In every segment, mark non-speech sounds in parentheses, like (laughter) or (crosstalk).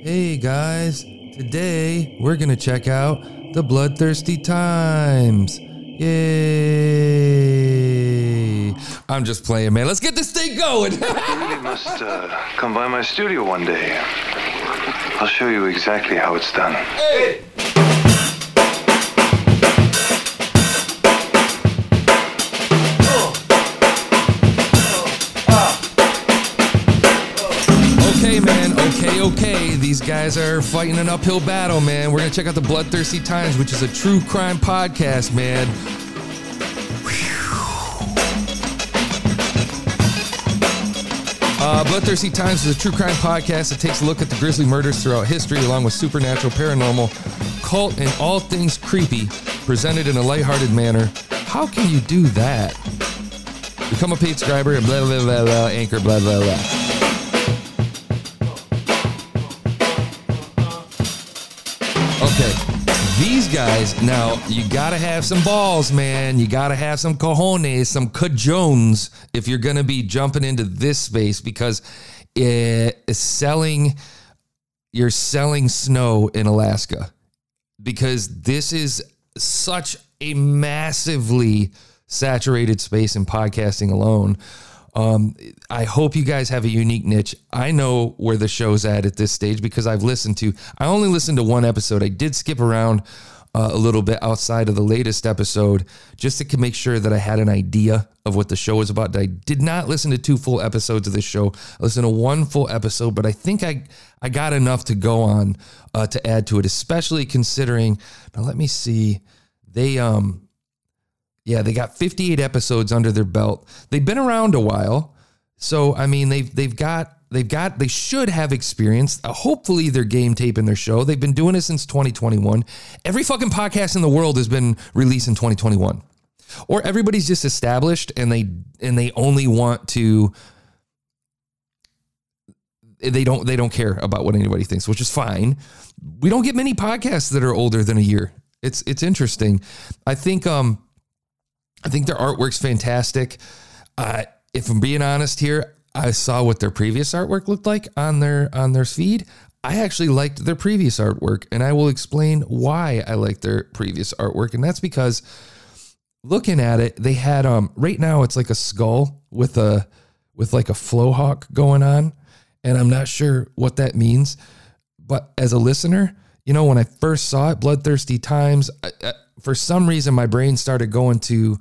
Hey guys, today we're gonna check out the Bloodthirsty Times. Yay! I'm just playing, man. Let's get this thing going. (laughs) You really must uh, come by my studio one day. I'll show you exactly how it's done. hey! Guys are fighting an uphill battle, man. We're gonna check out the Bloodthirsty Times, which is a true crime podcast, man. Uh, Bloodthirsty Times is a true crime podcast that takes a look at the grisly murders throughout history, along with supernatural, paranormal, cult, and all things creepy, presented in a lighthearted manner. How can you do that? Become a paid subscriber and blah blah blah blah anchor blah blah blah. These guys, now you gotta have some balls, man. You gotta have some cojones, some cajones if you're gonna be jumping into this space because it, selling, you're selling snow in Alaska because this is such a massively saturated space in podcasting alone. Um, I hope you guys have a unique niche. I know where the show's at at this stage because I've listened to. I only listened to one episode. I did skip around uh, a little bit outside of the latest episode just to make sure that I had an idea of what the show was about. I did not listen to two full episodes of this show. I listened to one full episode, but I think I I got enough to go on uh, to add to it, especially considering. Now let me see. They um yeah, they got 58 episodes under their belt. They've been around a while. So, I mean, they've they've got they've got they should have experience. Uh, hopefully they're game in their show. They've been doing it since 2021. Every fucking podcast in the world has been released in 2021. Or everybody's just established and they and they only want to they don't they don't care about what anybody thinks, which is fine. We don't get many podcasts that are older than a year. It's it's interesting. I think um I think their artwork's fantastic. Uh, if I'm being honest here, I saw what their previous artwork looked like on their on their feed. I actually liked their previous artwork, and I will explain why I like their previous artwork. And that's because looking at it, they had um right now it's like a skull with a with like a flow hawk going on, and I'm not sure what that means. But as a listener, you know, when I first saw it, Bloodthirsty Times, I, I, for some reason my brain started going to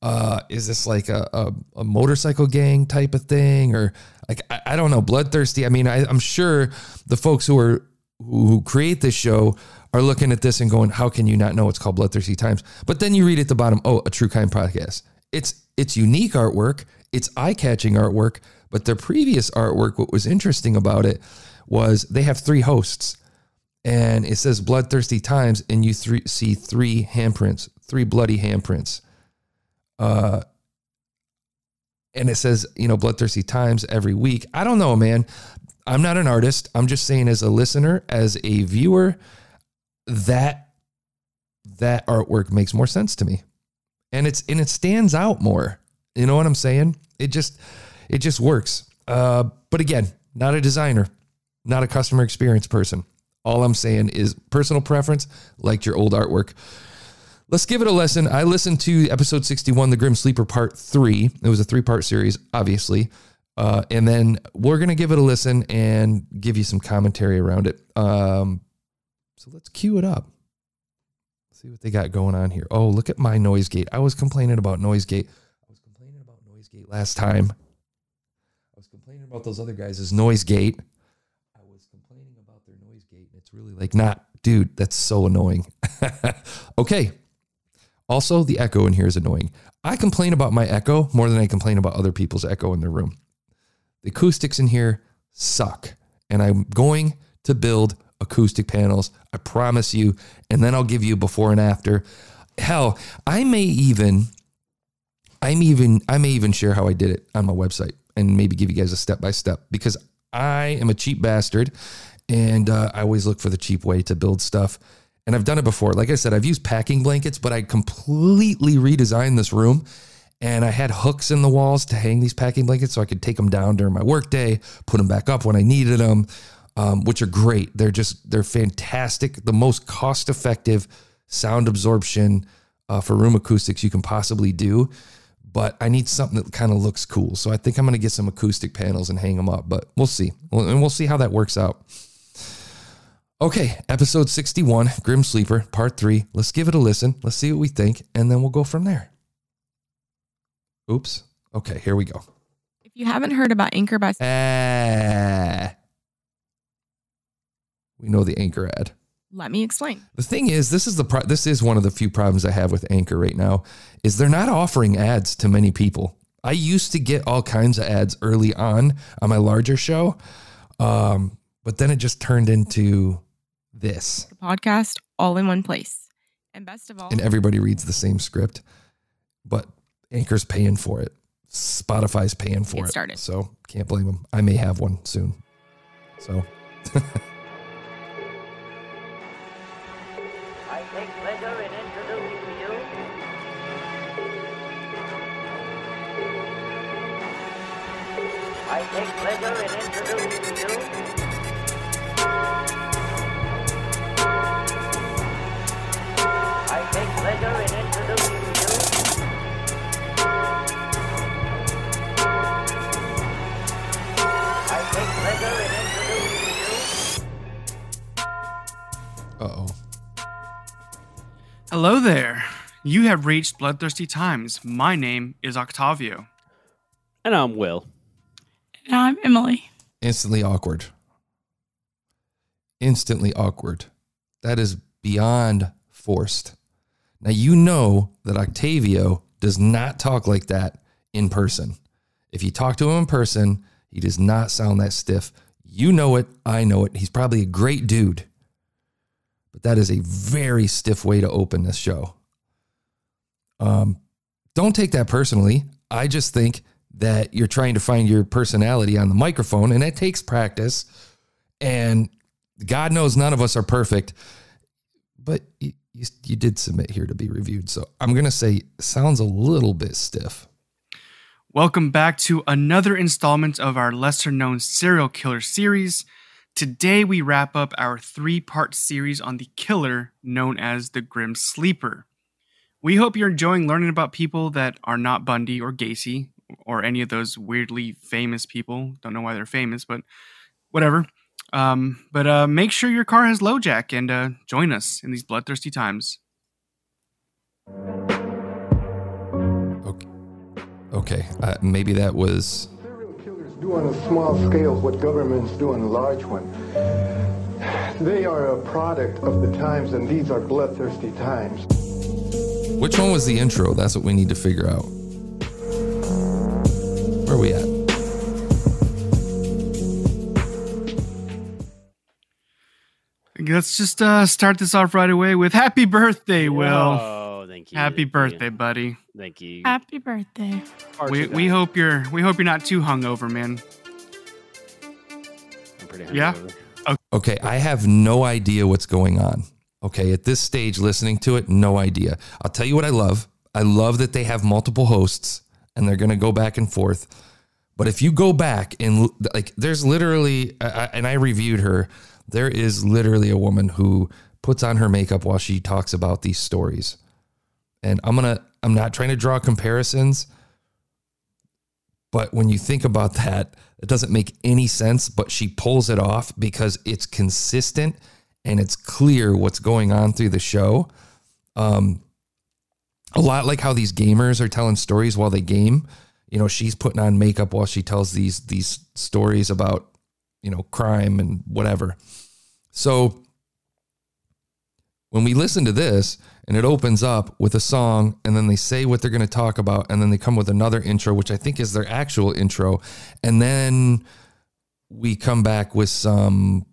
uh is this like a, a, a motorcycle gang type of thing? Or like I, I don't know bloodthirsty? I mean I, i'm sure the folks who are who create this show are looking at this and going how can you not know it's called bloodthirsty times? But then you read at the bottom oh a true crime podcast. It's it's unique artwork. It's eye-catching artwork. But their previous artwork what was interesting about it was they have three hosts and it says bloodthirsty times and you three, see three handprints three bloody handprints. Uh and it says you know bloodthirsty times every week. I don't know man. I'm not an artist. I'm just saying as a listener as a viewer that that artwork makes more sense to me. And it's and it stands out more. You know what i'm saying? It just it just works. Uh but again not a designer not a customer experience person all I'm saying is personal preference, liked your old artwork. Let's give it a listen. I listened to episode 61, The Grim Sleeper Part 3. It was a three part series, obviously. Uh, and then we're going to give it a listen and give you some commentary around it. Um, so let's cue it up. See what they got going on here. Oh, look at my noise gate. I was complaining about noise gate. I was complaining about noise gate last time. I was complaining about those other guys' noise gate. I was complaining about their noise gate, and it's really like, not, dude, that's so annoying. (laughs) okay. Also, the echo in here is annoying. I complain about my echo more than I complain about other people's echo in their room. The acoustics in here suck, and I'm going to build acoustic panels. I promise you, and then I'll give you before and after. Hell, I may even, I'm even, I may even share how I did it on my website and maybe give you guys a step by step because I am a cheap bastard and uh, I always look for the cheap way to build stuff. And I've done it before. Like I said, I've used packing blankets, but I completely redesigned this room and I had hooks in the walls to hang these packing blankets so I could take them down during my workday, put them back up when I needed them. um, which are great. They're just they're fantastic. The most cost effective sound absorption uh, for room acoustics you can possibly do. But I need something that kind of looks cool. So I think I'm going to get some acoustic panels and hang them up. But we'll see, and we'll see how that works out. Okay, episode 61, Grim Sleeper, part three. Let's give it a listen. Let's see what we think, and then we'll go from there. Oops. Okay, here we go. If you haven't heard about Anchor by Ah. We know the Anchor ad. let me explain. The thing is, this is the pro- this is one of the few problems I have with Anchor right now is they're not offering ads to many people. I used to get all kinds of ads early on on my larger show, um, but then it just turned into this, The podcast all in one place. And best of all, and everybody reads the same script, but Anchor's paying for it. Spotify's paying for it. started. So can't blame them. I may have one soon. So (laughs) I take pleasure in introducing to you I take pleasure in introducing to you I take pleasure in introducing you uh oh. Hello there. You have reached Bloodthirsty Times. My name is Octavio. And I'm Will. and I'm Emily. instantly awkward. Instantly awkward. That is beyond forced. Now, you know that Octavio does not talk like that in person. If you talk to him in person, he does not sound that stiff. You know it. I know it. He's probably a great dude. But that is a very stiff way to open this show. Um, don't take that personally. I just think that you're trying to find your personality on the microphone, and it takes practice. And God knows none of us are perfect, but you, you, you did submit here to be reviewed. So I'm going to say sounds a little bit stiff. Welcome back to another installment of our lesser known serial killer series. Today, we wrap up our three part series on the killer known as the Grim Sleeper. We hope you're enjoying learning about people that are not Bundy or Gacy or any of those weirdly famous people. Don't know why they're famous, but whatever. Um, but uh, make sure your car has LoJack and uh, join us in these bloodthirsty times. Okay. Okay. Uh, maybe that was. Serial killers do on a small scale what governments do on a large one. They are a product of the times, and these are bloodthirsty times. Which one was the intro? That's what we need to figure out. Where are we at? Let's just uh, start this off right away with happy birthday, Will. Oh, thank you. Happy thank you, birthday, buddy. Thank you. Happy birthday. We, we hope you're we hope you're not too hungover, man. I'm pretty hungover. Yeah. hungover. Okay, I have no idea what's going on. Okay, at this stage, listening to it, no idea. I'll tell you what I love. I love that they have multiple hosts and they're going to go back and forth. But if you go back and like, there's literally, I- I- and I reviewed her, there is literally a woman who puts on her makeup while she talks about these stories. And I'm going to, I'm not trying to draw comparisons, but when you think about that, it doesn't make any sense, but she pulls it off because it's consistent and it's clear what's going on through the show. Um, a lot like how these gamers are telling stories while they game. You know, she's putting on makeup while she tells these these stories about, you know, crime and whatever. So when we listen to this and it opens up with a song and then they say what they're going to talk about and then they come with another intro which i think is their actual intro. And then we come back with some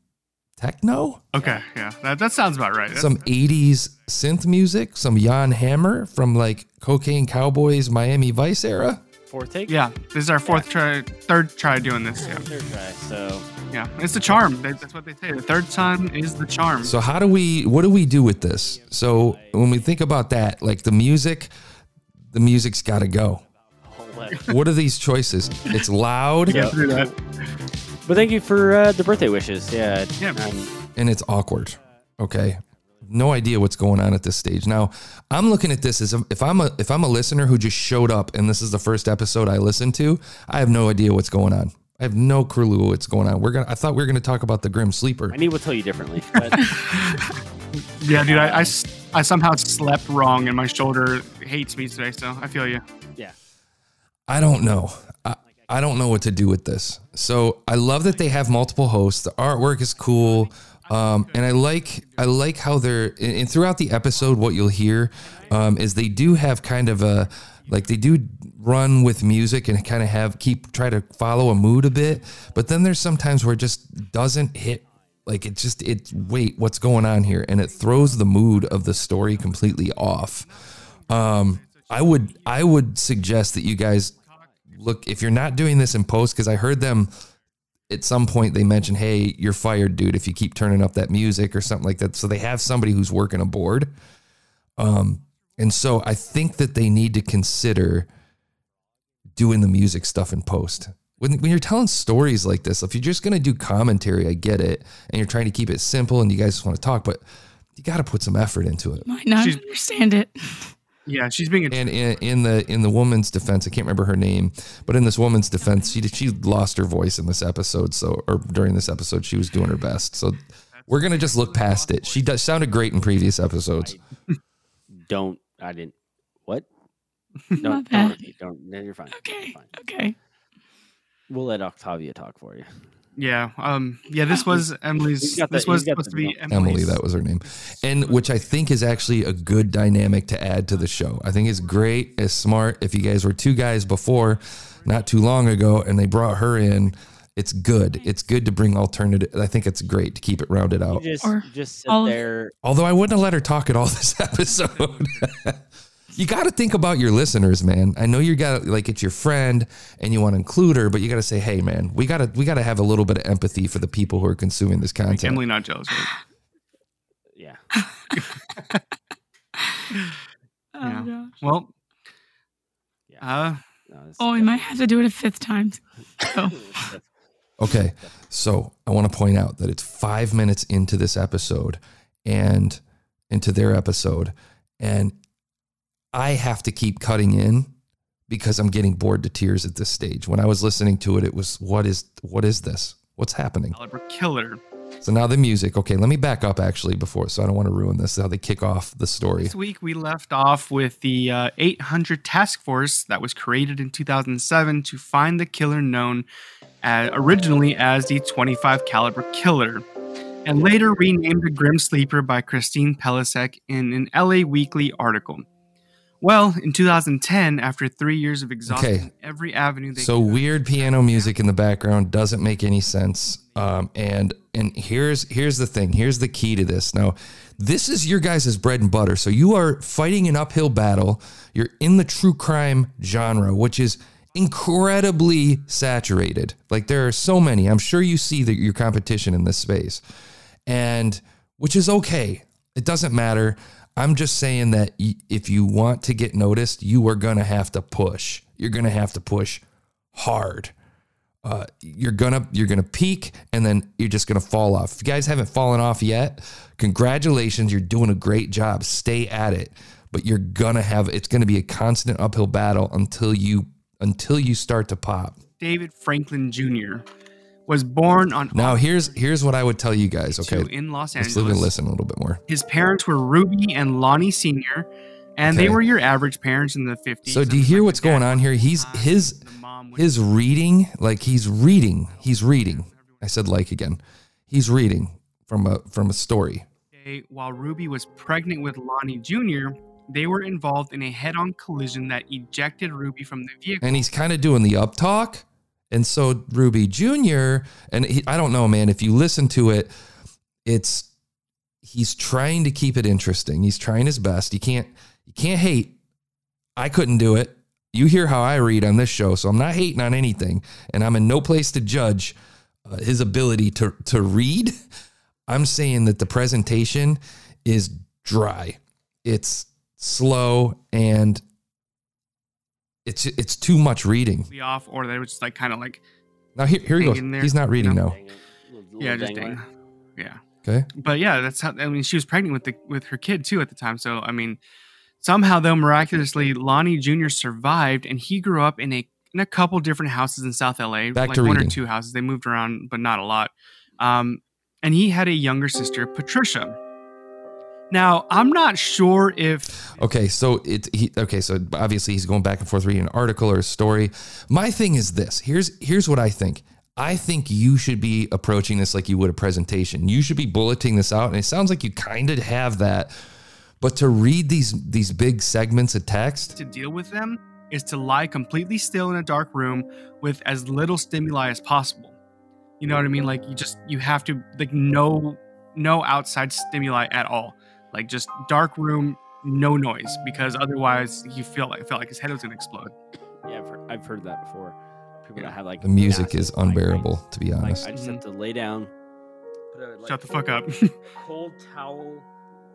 techno? Okay, yeah, that, that sounds about right. some 80s synth music some jan hammer from like cocaine cowboys miami vice era Fourth take? yeah, this is our fourth try, third try doing this. Yeah, Third try. So, yeah, it's the charm. That's what they say. The third time is the charm. so how do we what do we do with this so when we think about that like the music the music's got to go (laughs) what are these choices it's loud Get through that. But thank you for uh, the birthday wishes. Yeah. Yeah. Um, and it's awkward. Okay. No idea what's going on at this stage. Now, I'm looking at this as if I'm a if I'm a listener who just showed up and this is the first episode I listened to, I have no idea what's going on. I have no clue what's going on. We're gonna I thought we were gonna talk about the Grim Sleeper. I need will tell you differently. But (laughs) Yeah, dude, I I somehow slept wrong and my shoulder hates me today, so I feel you. yeah. I don't know. I, I don't know what to do with this. So I love that they have multiple hosts. The artwork is cool. Um, and I like I like how they're and throughout the episode what you'll hear um, is they do have kind of a like they do run with music and kind of have keep try to follow a mood a bit. But then there's sometimes where it just doesn't hit like it just it wait what's going on here? And it throws the mood of the story completely off. Um i would i would suggest that you guys look if you're not doing this in post because i heard them at some point they mentioned hey you're fired dude if you keep turning up that music or something like that. So they have somebody who's working a board. Um and so i think that they need to consider doing the music stuff in post. When, when you're telling stories like this if you're just going to do commentary i get it and you're trying to keep it simple and you guys just want to talk but you got to put some effort into it. Might not She's- understand it. (laughs) Yeah, she's being a and in, in the in the woman's defense, I can't remember her name, but in this woman's defense, she she lost her voice in this episode. So or during this episode, she was doing her best. So we're gonna just look past it. She does sounded great in previous episodes. Don't. I didn't. What? (laughs) My Don't. Don't. bad. repeat, don't no, you're fine. Okay. Fine. Okay. We'll let Octavia talk for you. Yeah, um, yeah. This was Emily's. The- This was supposed to be note. Emily, that was her name, and which I think is actually a good dynamic to add to the show. I think it's great, it's smart. If you guys were two guys before, not too long ago, and they brought her in, it's good. It's good to bring alternative. I think it's great to keep it rounded You out. just Or just sit there. Although I wouldn't have let her talk at all (laughs) this episode. (laughs) you got to think about your listeners, man. I know you got like it's your friend and you want to include her, but you got to say, "Hey, man, we got to we got to have a little bit of empathy for the people who are consuming this content." Emily not jealous. Right? (sighs) Yeah. (laughs) (laughs) Oh, Yeah. gosh. Well, Yeah. uh, No, Oh, we might have to do it a fifth time. Oh, that's- (laughs) Okay, so I want to point out that it's five minutes into this episode and into their episode, and I have to keep cutting in because I'm getting bored to tears at this stage. When I was listening to it, it was what is what is this? What's happening? caliber killer. So now the music. Okay, let me back up actually before, so I don't want to ruin this. How they kick off the story. This week we left off with the uh, 800 task force that was created in 2007 to find the killer known uh originally as the 25 caliber killer, and later renamed the Grim Sleeper by Christine Pelisek in an LA Weekly article. Well, in 2010, after three years of exhausting Okay. every avenue they So weird piano music in the background doesn't make any sense. Um, and and here's here's the thing. Here's the key to this. Now, this is your guys' bread and butter. So you are fighting an uphill battle. You're in the true crime genre, which is incredibly saturated. Like there are so many. I'm sure you see that your competition in this space, and which is okay. It doesn't matter. I'm just saying that if you want to get noticed, you are going to have to push. You're going to have to push hard. Uh, you're gonna you're gonna peak and then you're just gonna fall off. If you guys haven't fallen off yet, congratulations. You're doing a great job. Stay at it. But you're gonna have it's gonna be a constant uphill battle until you until you start to pop. David Franklin Jr. was born on Now here's here's what I would tell you guys. Okay, in Los let's live and Angeles. listen a little bit more. His parents were Ruby and Lonnie Sr., and they were your average parents in the 50s. So do you hear like, what's going on here? He's uh, his mom his reading, like he's reading, he's reading. I said like again. He's reading from a from a story. while Ruby was pregnant with Lonnie Jr., they were involved in a head-on collision that ejected Ruby from the vehicle. and he's kind of doing the up talk. And so Ruby Jr. and he, I don't know, man. If you listen to it, it's he's trying to keep it interesting. He's trying his best. You can't you can't hate. I couldn't do it. You hear how I read on this show, so I'm not hating on anything, and I'm in no place to judge uh, his ability to to read. I'm saying that the presentation is dry. It's slow and it's it's too much reading. off, or they were just like kind of like Now here, here he goes. There, He's not reading you know? now. Dang it. Little- Yeah, just dangler. dang. Yeah. Okay. But yeah, that's how I mean she was pregnant with the with her kid too at the time. So I mean somehow though miraculously Lonnie Jr. survived and he grew up in a in a couple different houses in South LA. Back like to one reading. or two houses. They moved around, but not a lot. Um and he had a younger sister, Patricia. Now, I'm not sure if Okay, so it he okay, so obviously he's going back and forth reading an article or a story. My thing is this. Here's here's what I think. I think you should be approaching this like you would a presentation. You should be bulleting this out, and it sounds like you kind of have that. But to read these these big segments of text, to deal with them is to lie completely still in a dark room with as little stimuli as possible. You know what I mean? Like you just you have to like no no outside stimuli at all. Like just dark room, no noise, because otherwise you feel like felt like his head was gonna explode. Yeah, I've heard, I've heard that before. People Yeah. that have like the music is unbearable, migraines. to be Like, honest. I just have to lay down. Put a, like, Mm-hmm. Shut the fuck up. (laughs) Cold towel.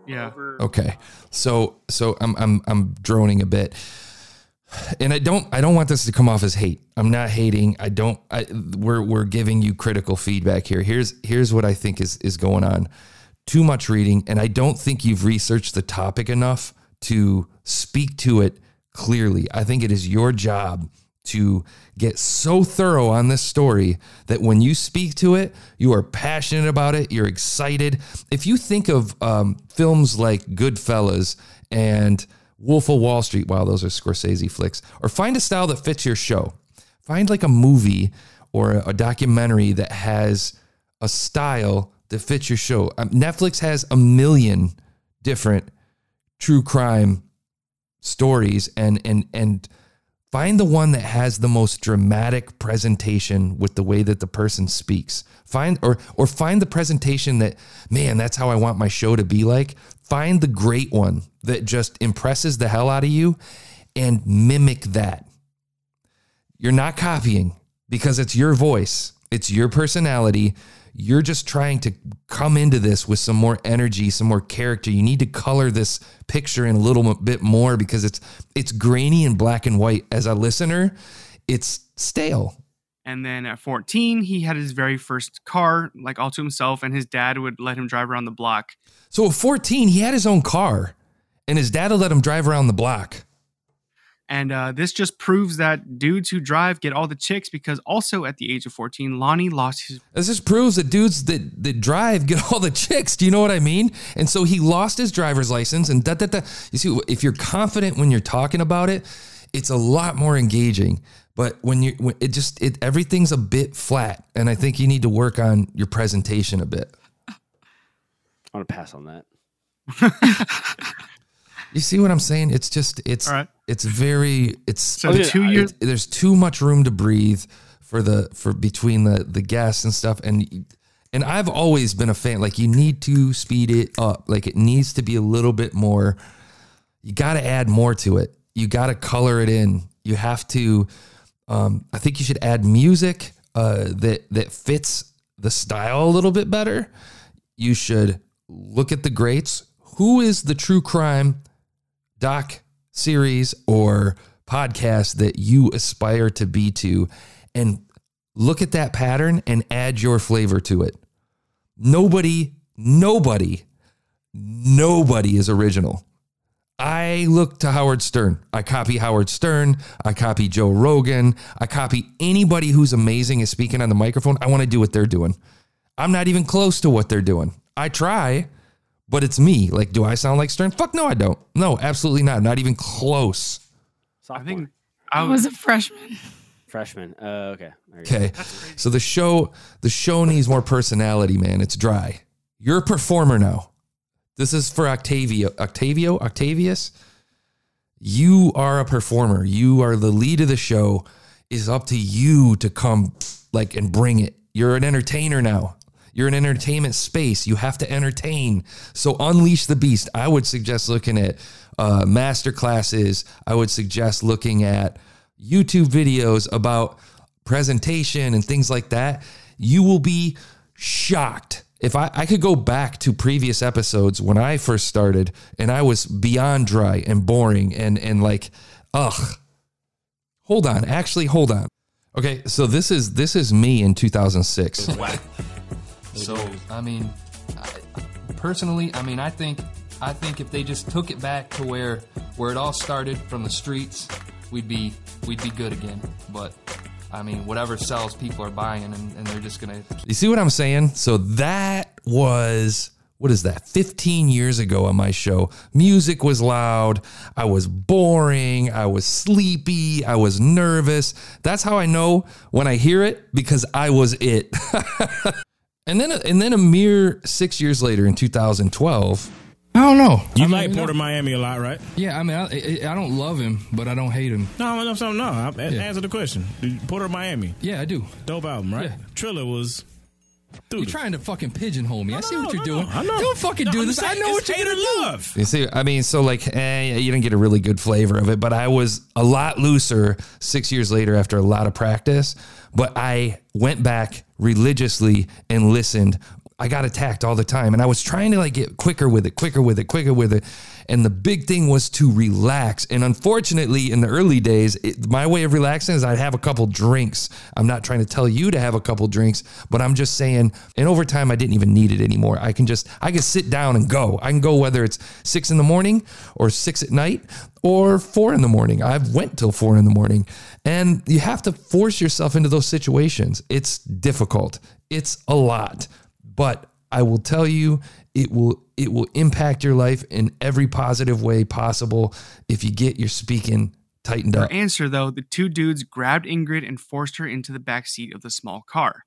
Yeah. over- Okay. So so I'm I'm I'm droning a bit. And I don't I don't want this to come off as hate. I'm not hating. I don't I we're we're giving you critical feedback here. Here's here's what I think is is going on. Too much reading and I don't think you've researched the topic enough to speak to it clearly. I think it is your job to get so thorough on this story that when you speak to it, you are passionate about it, you're excited. If you think of um, films like Goodfellas and Wolf of Wall Street, wow, those are Scorsese flicks, or find a style that fits your show. Find like a movie or a documentary that has a style that fits your show. Um, Netflix has a million different true crime stories and and and find the one that has the most dramatic presentation with the way that the person speaks. Find or or find the presentation that man that's how i want my show to be like. Find the great one that just impresses the hell out of you and mimic that. You're not copying because it's your voice. It's your personality you're just trying to come into this with some more energy some more character. You need to color this picture in a little bit more because it's it's grainy and black and white. As a listener it's stale. And then at 14, he had his very first car, like all to himself, and his dad would let him drive around the block. so at 14 he had his own car and his dad would let him drive around the block And uh, this just proves that dudes who drive get all the chicks because also at the age of 14, Lonnie lost his. This just proves that dudes that, that drive get all the chicks. Do you know what I mean? And so he lost his driver's license and da da da. You see, if you're confident when you're talking about it, it's a lot more engaging. But when you, when it just, it everything's a bit flat, and I think you need to work on your presentation a bit. I'm gonna pass on that. (laughs) You see what I'm saying? It's just, it's, All right. It's very, it's. So two years. there's too much room to breathe for the for between the the guests and stuff. And and I've always been a fan like you need to speed it up. Like it needs to be a little bit more. You got to add more to it. You got to color it in. You have to um I think you should add music uh that that fits the style a little bit better. You should look at the greats. Who is the true crime? Doc series or podcast that you aspire to be to and look at that pattern and add your flavor to it. Nobody, nobody, nobody is original. I look to Howard Stern. I copy Howard Stern. I copy Joe Rogan. I copy anybody who's amazing is speaking on the microphone. I want to do what they're doing. I'm not even close to what they're doing. I try, but it's me. Like, do I sound like Stern? Fuck no, I don't. No, absolutely not. Not even close. I think I I was a freshman. freshman. Uh, okay. There you go. Okay. So the show the show needs more personality, man. It's dry. You're a performer now. This is for Octavio. Octavio? Octavius? You are a performer. You are the lead of the show. It's up to you to come like and bring it. You're an entertainer now. You're an entertainment space. You have to entertain. So unleash the beast. I would suggest looking at uh, master classes. I would suggest looking at YouTube videos about presentation and things like that. You will be shocked. If I, I could go back to previous episodes when I first started and I was beyond dry and boring and, and like, ugh, hold on. Actually, hold on. Okay, so this is this is me in 2006. So I mean, I, personally, I mean, I think I think if they just took it back to where where it all started from the streets, we'd be we'd be good again. But I mean, whatever sells, people are buying, and, and they're just gonna. You see what I'm saying? So that was what is that 15 years ago on my show music was loud i was boring i was sleepy i was nervous that's how i know when i hear it because i was it (laughs) and then and then a mere 6 years later in 2012 I don't know. You I mean, like Porter Miami a lot, right? Yeah, I mean, I, I don't love him, but I don't hate him. No, no, no. no. I, Yeah. Answer the question. Porter Miami, Yeah, I do. dope album, right? Yeah. Triller was. Dude, You're trying to fucking pigeonhole me. I, see know, what you're I doing. know, I know. Don't fucking No, do I'm this. I know what you're hate gonna love. You see, I mean, so like, eh, you didn't get a really good flavor of it, but I was a lot looser six years later after a lot of practice. But I went back religiously and listened. I got attacked all the time, and I was trying to like get quicker with it, quicker with it, quicker with it. And the big thing was to relax. And unfortunately, in the early days, it, my way of relaxing is I'd have a couple drinks. I'm not trying to tell you to have a couple drinks, but I'm just saying. And over time, I didn't even need it anymore. I can just I can sit down and go. I can go whether it's six in the morning or six at night or four in the morning. I've went till four in the morning, and you have to force yourself into those situations. It's difficult. It's a lot, but I will tell you, it will it will impact your life in every positive way possible if you get your speaking tightened For up. answer, though, the two dudes grabbed Ingrid and forced her into the back seat of the small car.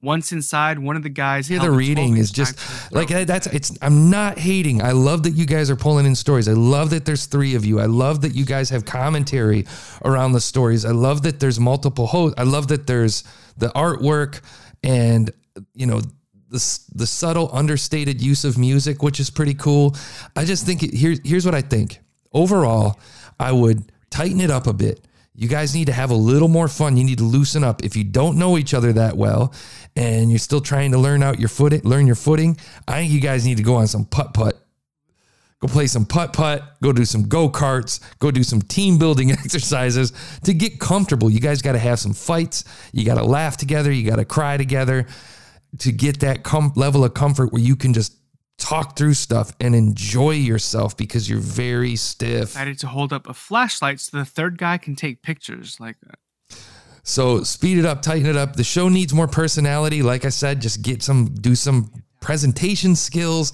Once inside, one of the guys. Yeah, the reading is just knife to her like that's it's. I'm not hating. I love that you guys are pulling in stories. I love that there's three of you. I love that you guys have commentary around the stories. I love that there's multiple hosts. I love that there's the artwork and you know the the subtle understated use of music, which is pretty cool. I just think it, here here's what I think. Overall, I would tighten it up a bit. You guys need to have a little more fun. You need to loosen up. If you don't know each other that well and you're still trying to learn out your footing, learn your footing, I think you guys need to go on some putt putt. Go play some putt putt, go do some go karts, go do some team building (laughs) exercises to get comfortable. You guys got to have some fights. You got to laugh together. You got to cry together to get that com- level of comfort where you can just talk through stuff and enjoy yourself because you're very stiff. decided to hold up a flashlight so the third guy can take pictures. Like, that. So speed it up, tighten it up. The show needs more personality. Like I said, just get some, do some presentation skills,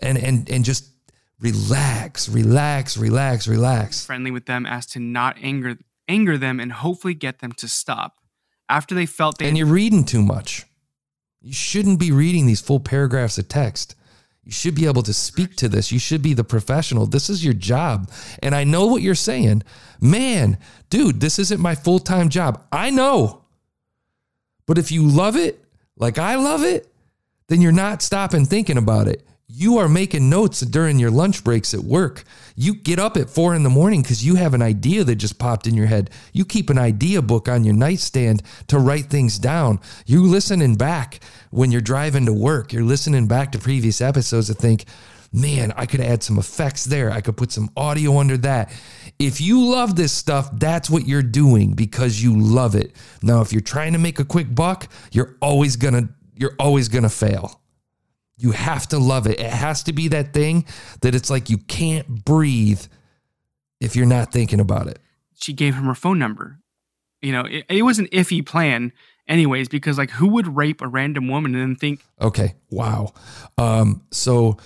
and and and just relax, relax, relax, relax. friendly with them as to not anger anger them and hopefully get them to stop. After they felt they And you're reading too much. You shouldn't be reading these full paragraphs of text. You should be able to speak to this. You should be the professional. This is your job. And I know what you're saying. Man, dude, this isn't my full time job. I know. But if you love it like I love it, then you're not stopping thinking about it. You are making notes during your lunch breaks at work. You get up at four in the morning because you have an idea that just popped in your head. You keep an idea book on your nightstand to write things down. You listening back when you're driving to work. You're listening back to previous episodes to think, man, I could add some effects there. I could put some audio under that. If you love this stuff, that's what you're doing because you love it. Now, if you're trying to make a quick buck, you're always gonna you're always gonna fail. You have to love it. It has to be that thing that it's like you can't breathe if you're not thinking about it. she gave him her phone number. You know, it, it was an iffy plan, anyways, because like who would rape a random woman and then think Okay. Wow. Um, so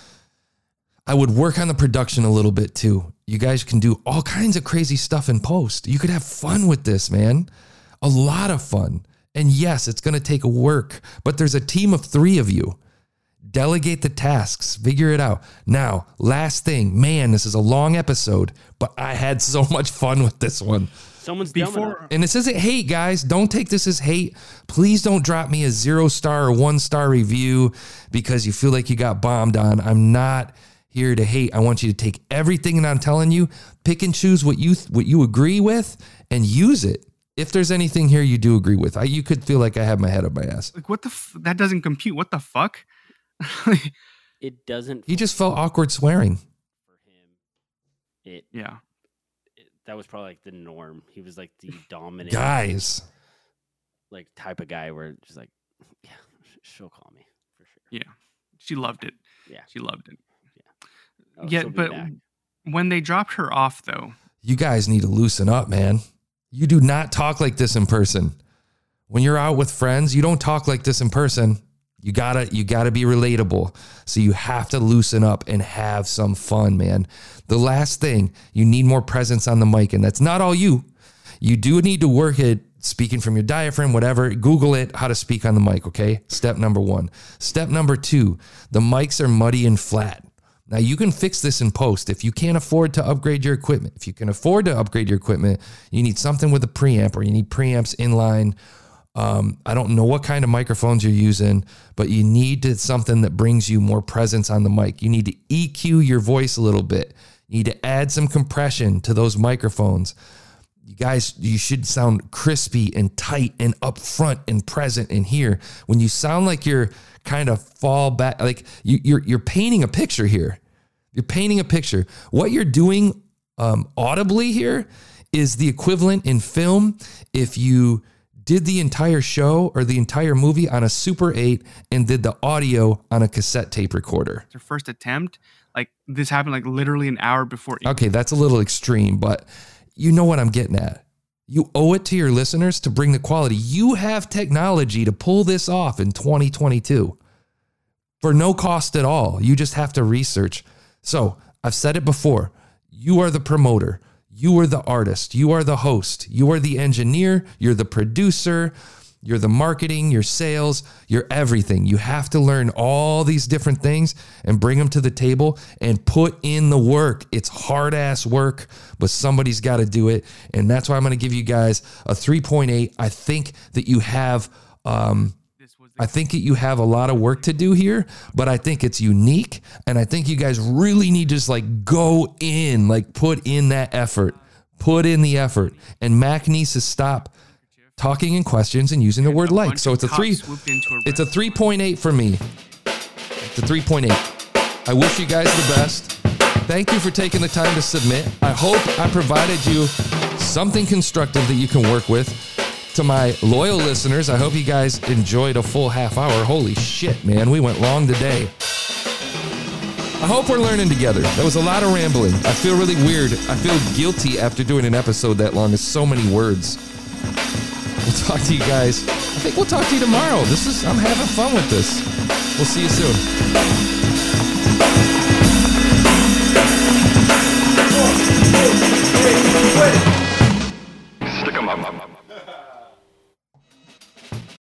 I would work on the production a little bit too. You guys can do all kinds of crazy stuff in post. You could have fun with this, man. A lot of fun. And yes, it's going to take work, but there's a team of three of you. Delegate the tasks, figure it out. Now, last thing, man, this is a long episode, but I had so (laughs) much fun with this one. Someone's dumb enough. before And this isn't hate, guys. Don't take this as hate. Please don't drop me a zero star or one star review because you feel like you got bombed on. I'm not here to hate. I want you to take everything that I'm telling you, pick and choose what you what you agree with, and use it. If there's anything here you do agree with, I, you could feel like I have my head up my ass. like what the f- that doesn't compute. What the fuck? (laughs) It doesn't. He just felt awkward swearing. for him. It, yeah. it that was probably like the norm. He was like the dominant. Guys, like type of guy where just like, yeah, she'll call me for sure. Yeah. She loved it. Yeah. She loved it. Oh, yeah, she'll but back. when they dropped her off though, You guys need to loosen up, man. You do not talk like this in person. When you're out with friends, you don't talk like this in person. You gotta, you gotta be relatable. So you have to loosen up and have some fun, man. The last thing, you need more presence on the mic, and that's not all you. You do need to work at speaking from your diaphragm, whatever. Google it, how to speak on the mic, okay? Step number one. Step number two, the mics are muddy and flat. Now you can fix this in post. If you can't afford to upgrade your equipment, if you can afford to upgrade your equipment, you need something with a preamp or you need preamps inline. Um, I don't know what kind of microphones you're using, but you need to, something that brings you more presence on the mic. You need to EQ your voice a little bit. You need to add some compression to those microphones. You guys, you should sound crispy and tight and upfront and present in here. When you sound like you're kind of fall back, like you, you're you're painting a picture here. You're painting a picture. What you're doing um, audibly here is the equivalent in film if you did the entire show or the entire movie on a Super 8 and did the audio on a cassette tape recorder. her first attempt, like this happened like literally an hour before. Okay, that's a little extreme, but you know what I'm getting at. You owe it to your listeners to bring the quality. You have technology to pull this off in 2022 for no cost at all. You just have to research. So I've said it before you are the promoter, you are the artist, you are the host, you are the engineer, you're the producer. You're the marketing, your sales, you're everything. You have to learn all these different things and bring them to the table and put in the work. It's hard ass work, but somebody's got to do it. And that's why I'm going to give you guys a 3.8. I think that you have, um, I think that you have a lot of work to do here, but I think it's unique. And I think you guys really need to just like go in, like put in that effort, put in the effort. And Mac needs to stop talking in questions and using the word like. So it's a three. swooped into a It's a 3.8 for me. It's a 3.8. I wish you guys the best. Thank you for taking the time to submit. I hope I provided you something constructive that you can work with. To my loyal listeners, I hope you guys enjoyed a full half hour. Holy shit, man, we went long today. I hope we're learning together. That was a lot of rambling. I feel really weird. I feel guilty after doing an episode that long. It's so many words. We'll talk to you guys. I think we'll talk to you tomorrow. This is I'm having fun with this. We'll see you soon.